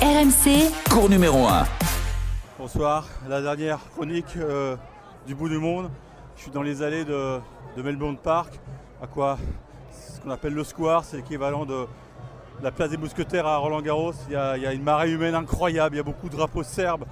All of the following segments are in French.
RMC, Cours numéro 1. Bonsoir, la dernière chronique euh, du bout du monde. Je suis dans les allées de, de Melbourne Park, à quoi ce qu'on appelle le square, c'est l'équivalent de la place des mousquetaires à Roland Garros. Il y, a, il y a une marée humaine incroyable, il y a beaucoup de drapeaux serbes,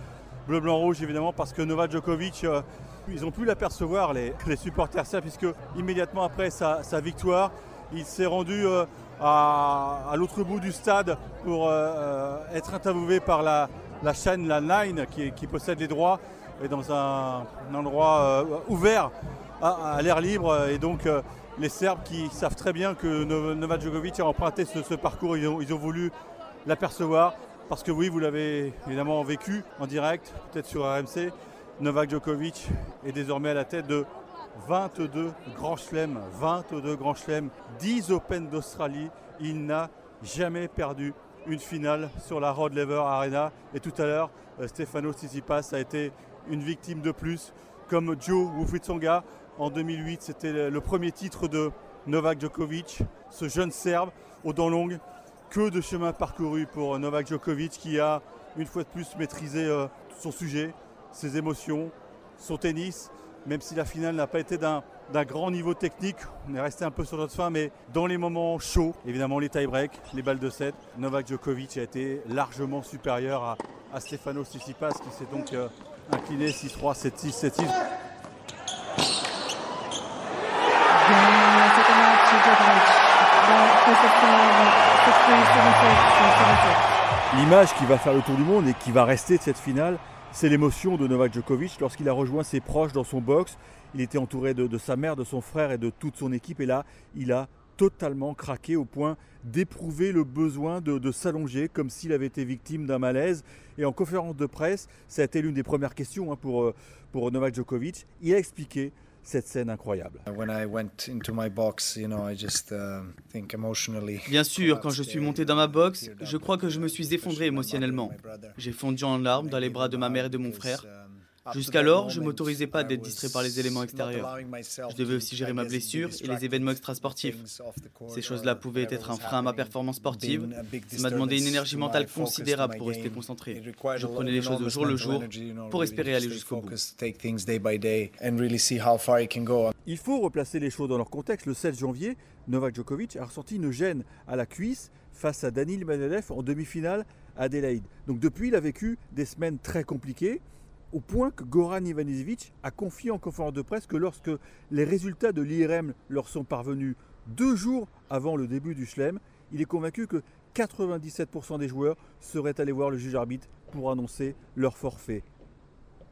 bleu, blanc, rouge évidemment, parce que Novak Djokovic, euh, ils ont pu l'apercevoir, les, les supporters serbes, puisque immédiatement après sa, sa victoire, il s'est rendu euh, à, l'autre bout du stade pour euh, euh, être interviewé par la, la chaîne, la Nine, qui, qui possède les droits, et dans un, endroit euh, ouvert à, l'air libre. Et donc, les Serbes qui savent très bien que No- Novak Djokovic a emprunté ce, ce parcours, ils ont, ils ont voulu l'apercevoir. Parce que oui, vous l'avez évidemment vécu en direct, peut-être sur RMC. Novak Djokovic est désormais à la tête de 22 grands chelems, 22 grands chelems, 10 Open d'Australie. Il n'a jamais perdu une finale sur la Rod Laver Arena. Et tout à l'heure, euh, Stefano Tsitsipas a été une victime de plus, comme Joe Wufitsonga en 2008. C'était le- premier titre de Novak Djokovic, ce jeune Serbe aux dents longues. Que de chemin parcouru pour Novak Djokovic qui a une fois de plus maîtrisé euh, son sujet, ses émotions, son tennis, même si la finale n'a pas été d'un grand niveau technique, on est resté un peu sur notre fin, mais dans les moments chauds, évidemment les tie-breaks, les balles de 7, Novak Djokovic a été largement supérieur à, à Stefano Tsitsipas qui s'est donc euh, incliné 6-3, 7-6, 7-6. L'image qui va faire le tour du monde et qui va rester de cette finale, c'est l'émotion de Novak Djokovic lorsqu'il a rejoint ses proches dans son box. Il était entouré de, sa mère, de son frère et de toute son équipe. Et là, il a totalement craqué au point d'éprouver le besoin de, de s'allonger comme s'il avait été victime d'un malaise. Et en conférence de presse, ça a été l'une des premières questions hein, pour, euh, pour Novak Djokovic. Il a expliqué cette scène incroyable. When I went into my box, you know, I just uh, think emotionally. Bien sûr, quand je suis monté dans ma box, je crois que je me suis effondré émotionnellement. J'ai fondu en larmes dans les bras de ma mère et de mon frère. Jusqu'alors, je m'autorisais pas d'être distrait par les éléments extérieurs. Je devais aussi gérer ma blessure et les événements extrasportifs. Ces choses-là pouvaient être un frein à ma performance sportive. Ça m'a demandé une énergie mentale considérable pour rester concentré. Je prenais les choses au jour le jour pour espérer aller jusqu'au bout. Il faut replacer les choses dans leur contexte. Le 16 janvier, Novak Djokovic a ressenti une gêne à la cuisse face à Danil Medvedev en demi-finale à Adélaïde. Donc depuis, il a vécu des semaines très compliquées, au point que Goran Ivanisevic a confié en conférence de presse que lorsque les résultats de l'IRM leur sont parvenus deux jours avant le début du Chelem, il est convaincu que 97% des joueurs seraient allés voir le juge arbitre pour annoncer leur forfait.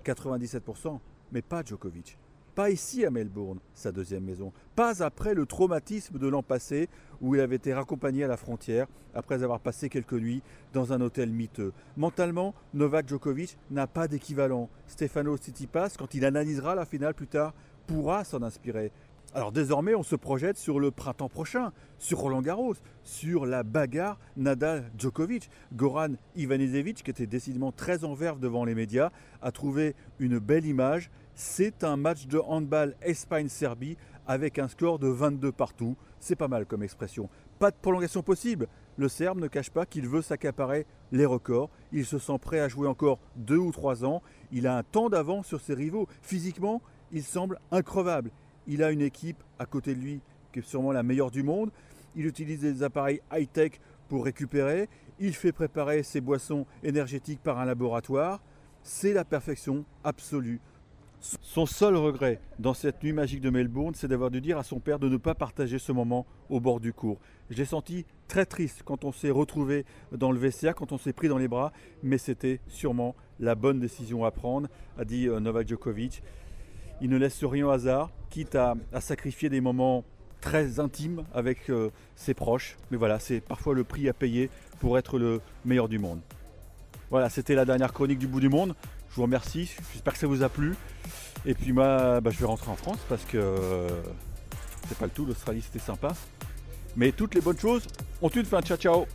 97%, mais pas Djokovic. Pas ici à Melbourne, sa deuxième maison. Pas après le traumatisme de l'an passé où il avait été raccompagné à la frontière après avoir passé quelques nuits dans un hôtel miteux. Mentalement, Novak Djokovic n'a pas d'équivalent. Stefano Tsitsipas, quand il analysera la finale plus tard, pourra s'en inspirer. Alors désormais, on se projette sur le printemps prochain, sur Roland Garros, sur la bagarre Nadal-Djokovic. Goran Ivanisevic, qui était décidément très en verve devant les médias, a trouvé une belle image. C'est un match de handball Espagne-Serbie avec un score de 22 partout. C'est pas mal comme expression. Pas de prolongation possible. Le Serbe ne cache pas qu'il veut s'accaparer les records. Il se sent prêt à jouer encore deux ou trois ans. Il a un temps d'avance sur ses rivaux. Physiquement, il semble increvable. Il a une équipe à côté de lui qui est sûrement la meilleure du monde. Il utilise des appareils high-tech pour récupérer. Il fait préparer ses boissons énergétiques par un laboratoire. C'est la perfection absolue. Son seul regret dans cette nuit magique de Melbourne, c'est d'avoir dû dire à son père de ne pas partager ce moment au bord du cours. Je l'ai senti très triste quand on s'est retrouvé dans le VCA, quand on s'est pris dans les bras, mais c'était sûrement la bonne décision à prendre, a dit euh, Novak Djokovic. Il ne laisse rien au hasard, quitte à, sacrifier des moments très intimes avec euh, ses proches. Mais voilà, c'est parfois le prix à payer pour être le meilleur du monde. Voilà, c'était la dernière chronique du bout du monde. Je vous remercie, j'espère que ça vous a plu. Et puis moi, bah, je vais rentrer en France parce que euh, c'est pas le tout, l'Australie c'était sympa. Mais toutes les bonnes choses ont une fin. Ciao ciao